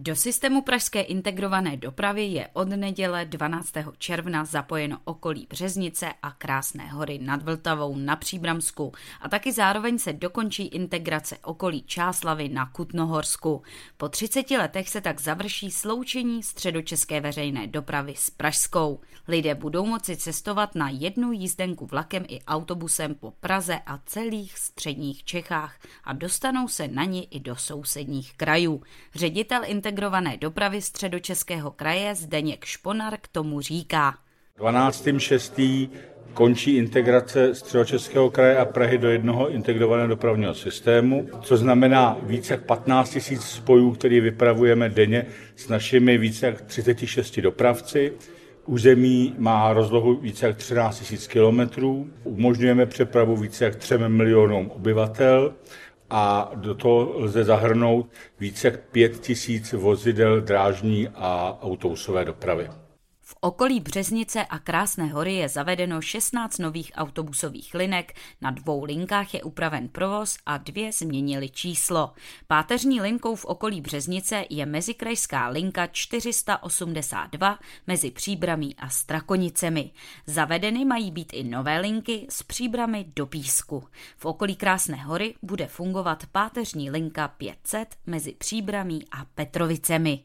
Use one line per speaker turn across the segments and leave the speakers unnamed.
Do systému pražské integrované dopravy je od neděle 12. června zapojeno okolí Březnice a Krásné hory nad Vltavou na Příbramsku a taky zároveň se dokončí integrace okolí Čáslavy na Kutnohorsku. Po 30 letech se tak završí sloučení středočeské veřejné dopravy s Pražskou. Lidé budou moci cestovat na jednu jízdenku vlakem i autobusem po Praze a celých středních Čechách a dostanou se na ní i do sousedních krajů. Ředitel integrované dopravy středočeského kraje Zdeněk Šponar k tomu říká.
12.6. končí integrace středočeského kraje a Prahy do jednoho integrovaného dopravního systému, co znamená více jak 15 000 spojů, který vypravujeme denně s našimi více jak 36 dopravci. Území má rozlohu více jak 13 000 kilometrů, umožňujeme přepravu více jak 3 milionům obyvatel a do toho lze zahrnout více jak 5 tisíc vozidel drážní a autobusové dopravy.
Okolí Březnice a Krásné hory je zavedeno 16 nových autobusových linek, na dvou linkách je upraven provoz a dvě změnily číslo. Páteřní linkou v okolí Březnice je mezikrajská linka 482 mezi Příbramí a Strakonicemi. Zavedeny mají být i nové linky z Příbramy do Písku. V okolí Krásné hory bude fungovat páteřní linka 500 mezi Příbramí a Petrovicemi.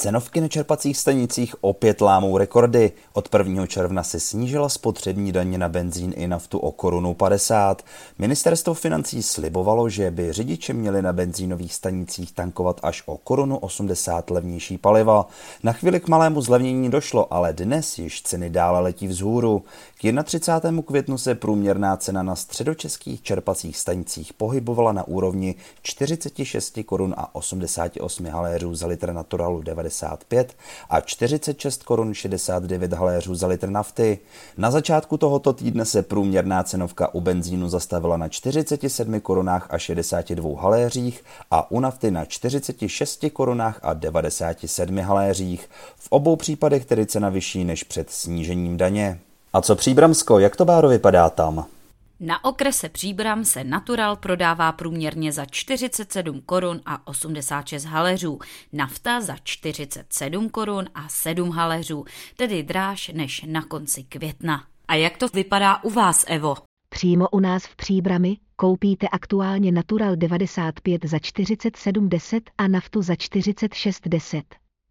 Cenovky na čerpacích stanicích opět lámou rekordy. Od 1. června se snížila spotřební daně na benzín i naftu o korunu 50. Ministerstvo financí slibovalo, že by řidiči měli na benzínových stanicích tankovat až o korunu 80 levnější paliva. Na chvíli k malému zlevnění došlo, ale dnes již ceny dále letí vzhůru. K 31. květnu se průměrná cena na středočeských čerpacích stanicích pohybovala na úrovni 46 korun a 88 haléřů za litr naturalu 95 a 46 korun 69 haléřů za litr nafty. Na začátku tohoto týdne se průměrná cenovka u benzínu zastavila na 47 korunách a 62 haléřích a u nafty na 46 korunách a 97 haléřích. V obou případech tedy cena vyšší než před snížením daně. A co Příbramsko, jak to báro vypadá tam?
Na okrese Příbram se Natural prodává průměrně za 47 korun a 86 haleřů, nafta za 47 korun a 7 haleřů, tedy dráž než na konci května. A jak to vypadá u vás, Evo?
Přímo u nás v Příbrami koupíte aktuálně Natural 95 za 47,10 a naftu za 46,10.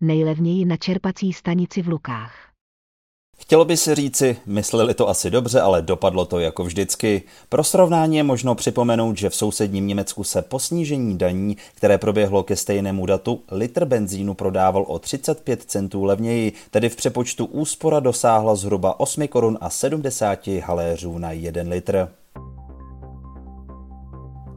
Nejlevněji na čerpací stanici v Lukách.
Chtělo by si říci, mysleli to asi dobře, ale dopadlo to jako vždycky. Pro srovnání je možno připomenout, že v sousedním Německu se po snížení daní, které proběhlo ke stejnému datu, litr benzínu prodával o 35 centů levněji, tedy v přepočtu úspora dosáhla zhruba 8 korun a 70 haléřů na 1 litr.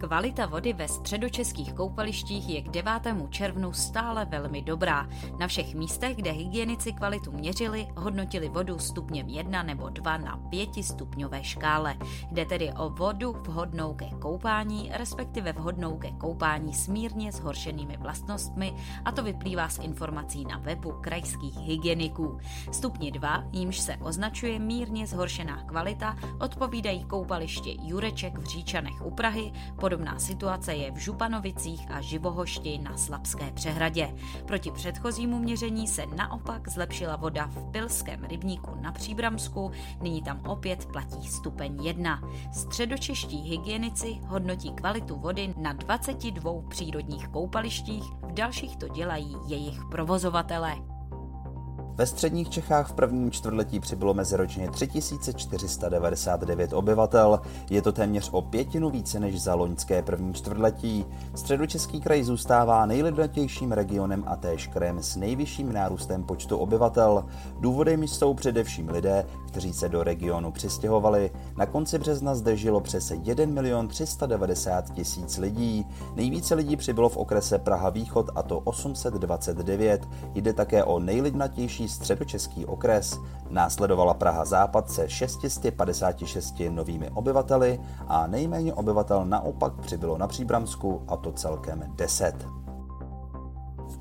Kvalita vody ve středočeských koupalištích je k 9. červnu stále velmi dobrá. Na všech místech, kde hygienici kvalitu měřili, hodnotili vodu stupněm 1 nebo 2 na 5 stupňové škále. Jde tedy o vodu vhodnou ke koupání, respektive vhodnou ke koupání s mírně zhoršenými vlastnostmi, a to vyplývá z informací na webu krajských hygieniků. Stupně 2, jímž se označuje mírně zhoršená kvalita, odpovídají koupaliště Jureček v Říčanech u Prahy, podobně Podobná situace je v Županovicích a Živohošti na Slabské přehradě. Proti předchozímu měření se naopak zlepšila voda v Pilském rybníku na Příbramsku, nyní tam opět platí stupeň 1. Středočeští hygienici hodnotí kvalitu vody na 22 přírodních koupalištích, v dalších to dělají jejich provozovatelé.
Ve středních Čechách v prvním čtvrtletí přibylo meziročně 3499 obyvatel. Je to téměř o pětinu více než za loňské první čtvrtletí. Středočeský kraj zůstává nejlidnatějším regionem a též krajem s nejvyšším nárůstem počtu obyvatel. Důvodem jsou především lidé, kteří se do regionu přistěhovali. Na konci března zde žilo přes 1 milion 390 tisíc lidí. Nejvíce lidí přibylo v okrese Praha Východ a to 829. Jde také o nejlidnatější středočeský okres. Následovala Praha Západ se 656 novými obyvateli a nejméně obyvatel naopak přibylo na Příbramsku a to celkem 10.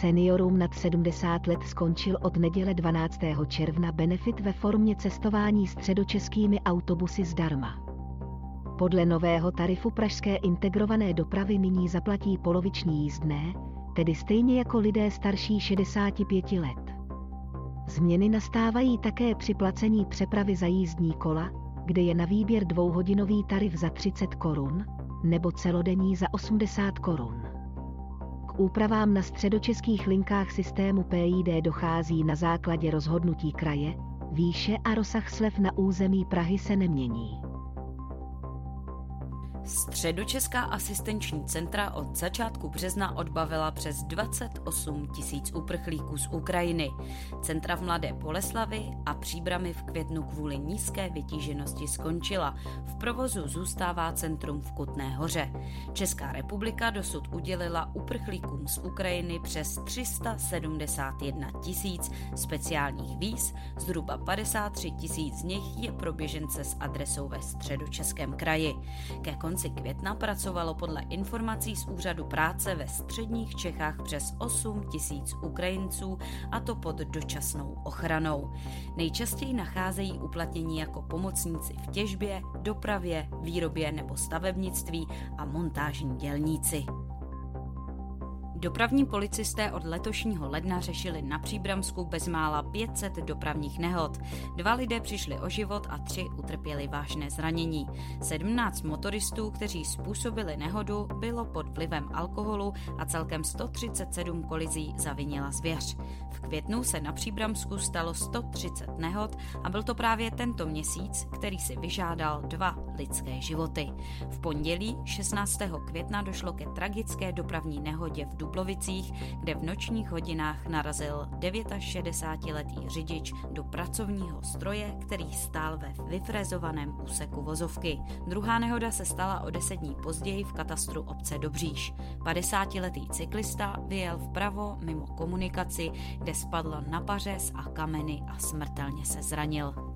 Seniorům nad 70 let skončil od neděle 12. června benefit ve formě cestování středočeskými autobusy zdarma. Podle nového tarifu pražské integrované dopravy nyní zaplatí poloviční jízdné, tedy stejně jako lidé starší 65 let. Změny nastávají také při placení přepravy za jízdní kola, kde je na výběr dvouhodinový tarif za 30 korun nebo celodenní za 80 korun úpravám na středočeských linkách systému PID dochází na základě rozhodnutí kraje, výše a rozsah slev na území Prahy se nemění.
Středočeská asistenční centra od začátku března odbavila přes 28 tisíc uprchlíků z Ukrajiny. Centra v Mladé Boleslavy a příbramy v květnu kvůli nízké vytíženosti skončila. V provozu zůstává centrum v Kutné hoře. Česká republika dosud udělila uprchlíkům z Ukrajiny přes 371 tisíc speciálních víz, zhruba 53 tisíc z nich je pro běžence s adresou ve středočeském kraji. Ke konci konci května pracovalo podle informací z Úřadu práce ve středních Čechách přes 8 tisíc Ukrajinců, a to pod dočasnou ochranou. Nejčastěji nacházejí uplatnění jako pomocníci v těžbě, dopravě, výrobě nebo stavebnictví a montážní dělníci. Dopravní policisté od letošního ledna řešili na Příbramsku bezmála 500 dopravních nehod. Dva lidé přišli o život a tři utrpěli vážné zranění. 17 motoristů, kteří způsobili nehodu, bylo pod vlivem alkoholu a celkem 137 kolizí zavinila zvěř. V květnu se na Příbramsku stalo 130 nehod a byl to právě tento měsíc, který si vyžádal dva lidské životy. V pondělí 16. května došlo ke tragické dopravní nehodě v Dublovicích, kde v nočních hodinách narazil 69-letý řidič do pracovního stroje, který stál ve vyfrezovaném úseku vozovky. Druhá nehoda se stala o deset dní později v katastru obce Dobříš. 50-letý cyklista vyjel vpravo mimo komunikaci, kde spadl na pařez a kameny a smrtelně se zranil.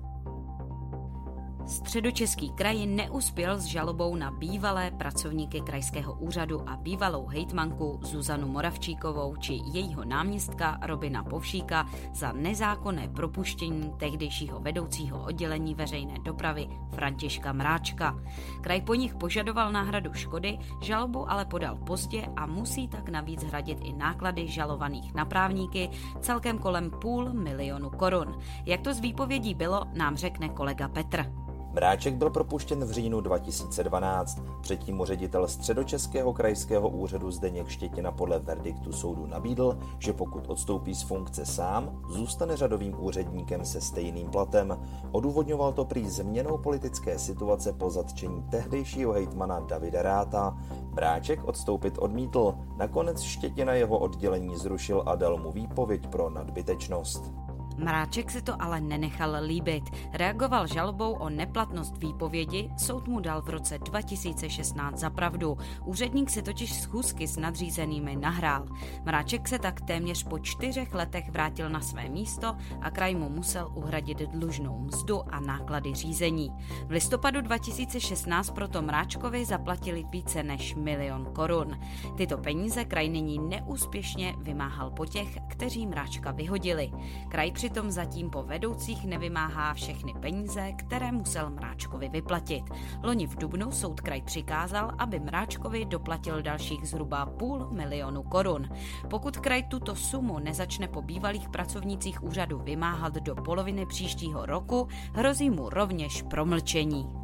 Středočeský kraj neuspěl s žalobou na bývalé pracovníky krajského úřadu a bývalou hejtmanku Zuzanu Moravčíkovou či jejího náměstka Robina Povšíka za nezákonné propuštění tehdejšího vedoucího oddělení veřejné dopravy Františka Mráčka. Kraj po nich požadoval náhradu škody, žalobu ale podal pozdě a musí tak navíc hradit i náklady žalovaných na právníky celkem kolem půl milionu korun. Jak to z výpovědí bylo, nám řekne kolega Petr.
Mráček byl propuštěn v říjnu 2012. Předtím mu ředitel středočeského krajského úřadu Zdeněk Štětina podle verdiktu soudu nabídl, že pokud odstoupí z funkce sám, zůstane řadovým úředníkem se stejným platem. Odůvodňoval to prý změnou politické situace po zatčení tehdejšího hejtmana Davida Ráta. Mráček odstoupit odmítl, nakonec Štětina jeho oddělení zrušil a dal mu výpověď pro nadbytečnost.
Mráček si to ale nenechal líbit. Reagoval žalobou o neplatnost výpovědi, soud mu dal v roce 2016 za pravdu. Úředník si totiž schůzky s nadřízenými nahrál. Mráček se tak téměř po čtyřech letech vrátil na své místo a kraj mu musel uhradit dlužnou mzdu a náklady řízení. V listopadu 2016 proto Mráčkovi zaplatili více než milion korun. Tyto peníze kraj nyní neúspěšně vymáhal po těch, kteří Mráčka vyhodili. Kraj přitom zatím po vedoucích nevymáhá všechny peníze, které musel Mráčkovi vyplatit. Loni v Dubnu soud kraj přikázal, aby Mráčkovi doplatil dalších zhruba půl milionu korun. Pokud kraj tuto sumu nezačne po bývalých pracovnících úřadu vymáhat do poloviny příštího roku, hrozí mu rovněž promlčení.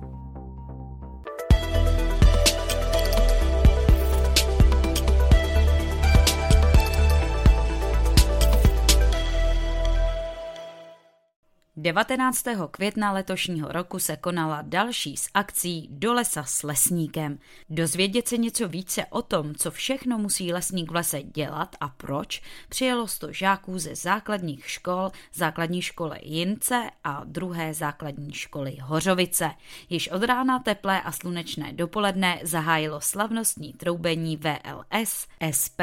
19. května letošního roku se konala další z akcí do lesa s lesníkem. Dozvědět se něco více o tom, co všechno musí lesník v lese dělat a proč, přijelo sto žáků ze základních škol, základní školy Jince a druhé základní školy Hořovice. Již od rána teplé a slunečné dopoledne zahájilo slavnostní troubení VLS SP.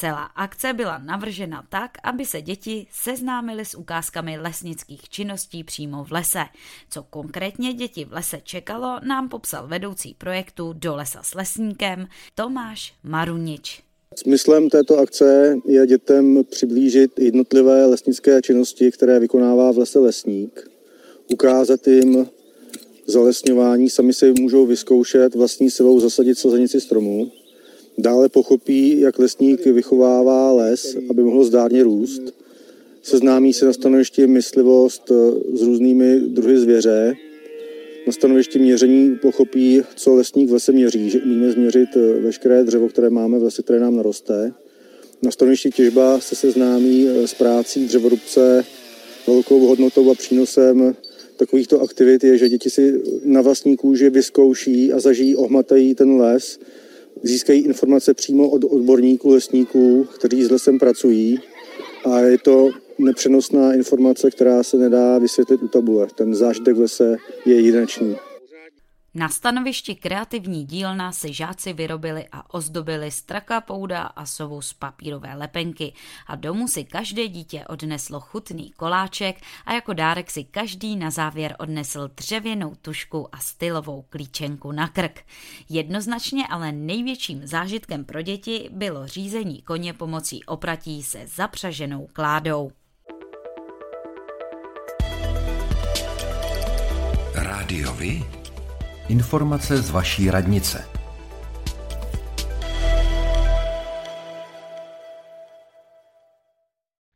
Celá akce byla navržena tak, aby se děti seznámily s ukázkami lesnických činností přímo v lese. Co konkrétně děti v lese čekalo, nám popsal vedoucí projektu Do lesa s lesníkem Tomáš Marunič.
Smyslem této akce je dětem přiblížit jednotlivé lesnické činnosti, které vykonává v lese lesník, ukázat jim zalesňování, sami si můžou vyzkoušet vlastní silou zasadit slzenici stromů, Dále pochopí, jak lesník vychovává les, aby mohl zdárně růst. Seznámí se na stanovišti myslivost eh, s různými druhy zvěře. Na stanovišti měření pochopí, co lesník v lese měří, že umíme změřit eh, veškeré dřevo, které máme v lese, které nám naroste. Na stanovišti těžba se seznámí eh, s prácí dřevorubce, velkou hodnotou a přínosem takovýchto aktivit je, že děti si na vlastní kůži vyzkouší a zažijí, ohmatají ten les, získají informace přímo od odborníků, lesníků, kteří s lesem pracují a je to nepřenosná informace, která se nedá vysvětlit u tabule. Ten zážitek v lese je jedinečný.
Na stanovišti kreativní dílna si žáci vyrobili a ozdobili straka pouda a sovu z papírové lepenky a domů si každé dítě odneslo chutný koláček a jako dárek si každý na závěr odnesl dřevěnou tušku a stylovou klíčenku na krk. Jednoznačně ale největším zážitkem pro děti bylo řízení koně pomocí opratí se zapřaženou kládou.
Rádiovi? Informace z vaší radnice.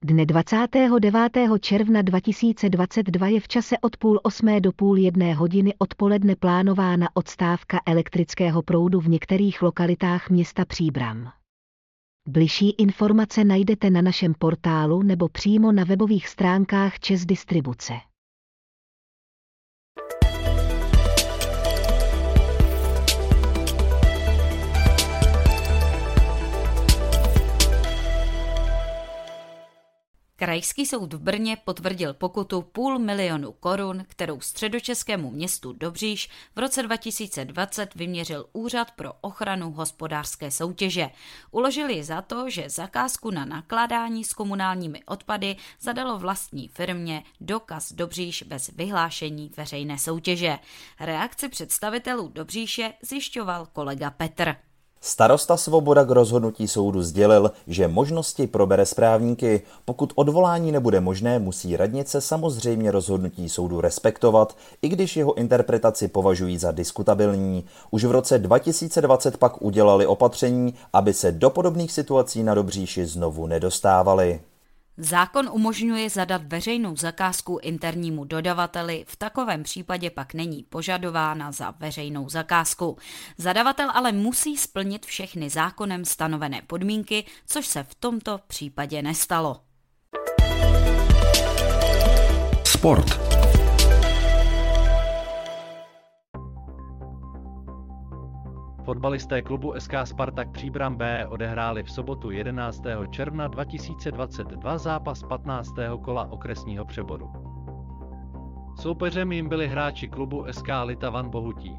Dne 29. června 2022 je v čase od půl osmé do půl jedné hodiny odpoledne plánována odstávka elektrického proudu v některých lokalitách města Příbram. Bližší informace najdete na našem portálu nebo přímo na webových stránkách Čes Distribuce.
Krajský soud v Brně potvrdil pokutu půl milionu korun, kterou středočeskému městu Dobříš v roce 2020 vyměřil Úřad pro ochranu hospodářské soutěže. Uložili za to, že zakázku na nakládání s komunálními odpady zadalo vlastní firmě Dokaz Dobříš bez vyhlášení veřejné soutěže. Reakci představitelů Dobříše zjišťoval kolega Petr.
Starosta Svoboda k rozhodnutí soudu sdělil, že možnosti probere správníky. Pokud odvolání nebude možné, musí radnice samozřejmě rozhodnutí soudu respektovat, i když jeho interpretaci považují za diskutabilní. Už v roce 2020 pak udělali opatření, aby se do podobných situací na Dobříši znovu nedostávali.
Zákon umožňuje zadat veřejnou zakázku internímu dodavateli, v takovém případě pak není požadována za veřejnou zakázku. Zadavatel ale musí splnit všechny zákonem stanovené podmínky, což se v tomto případě nestalo.
Sport.
Fotbalisté klubu SK Spartak Příbram B odehráli v sobotu 11. června 2022 zápas 15. kola okresního přeboru. Soupeřem jim byli hráči klubu SK Litavan Bohutín.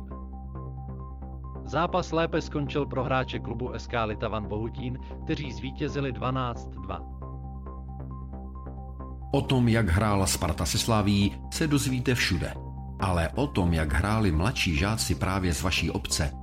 Zápas lépe skončil pro hráče klubu SK Litavan Bohutín, kteří zvítězili 12-2.
O tom, jak hrála Sparta se Slaví, se dozvíte všude. Ale o tom, jak hráli mladší žáci právě z vaší obce,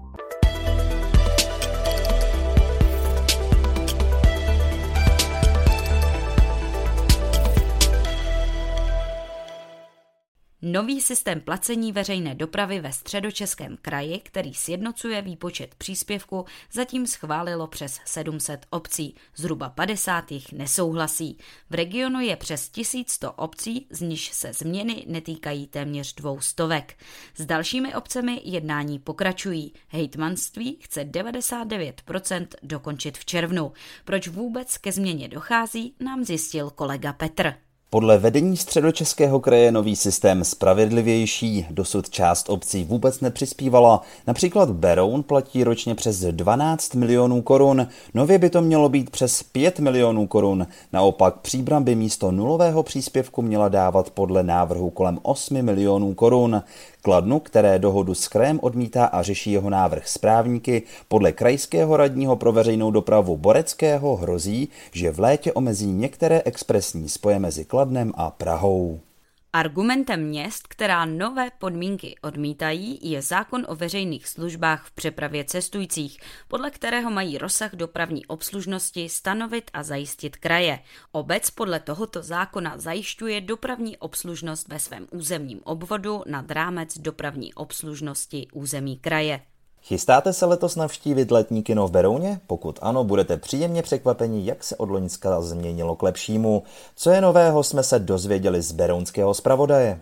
Nový systém placení veřejné dopravy ve středočeském kraji, který sjednocuje výpočet příspěvku, zatím schválilo přes 700 obcí. Zhruba 50 jich nesouhlasí. V regionu je přes 1100 obcí, z níž se změny netýkají téměř dvou stovek. S dalšími obcemi jednání pokračují. Hejtmanství chce 99% dokončit v červnu. Proč vůbec ke změně dochází, nám zjistil kolega Petr.
Podle vedení středočeského kraje nový systém spravedlivější, dosud část obcí vůbec nepřispívala. Například Beroun platí ročně přes 12 milionů korun, nově by to mělo být přes 5 milionů korun. Naopak Příbram by místo nulového příspěvku měla dávat podle návrhu kolem 8 milionů korun. Kladnu, které dohodu s krajem odmítá a řeší jeho návrh správníky, podle krajského radního pro veřejnou dopravu Boreckého hrozí, že v létě omezí některé expresní spoje mezi Kladnem a Prahou.
Argumentem měst, která nové podmínky odmítají, je zákon o veřejných službách v přepravě cestujících, podle kterého mají rozsah dopravní obslužnosti stanovit a zajistit kraje. Obec podle tohoto zákona zajišťuje dopravní obslužnost ve svém územním obvodu nad rámec dopravní obslužnosti území kraje.
Chystáte se letos navštívit letní kino v Berouně? Pokud ano, budete příjemně překvapeni, jak se od Loňska změnilo k lepšímu. Co je nového, jsme se dozvěděli z berounského zpravodaje.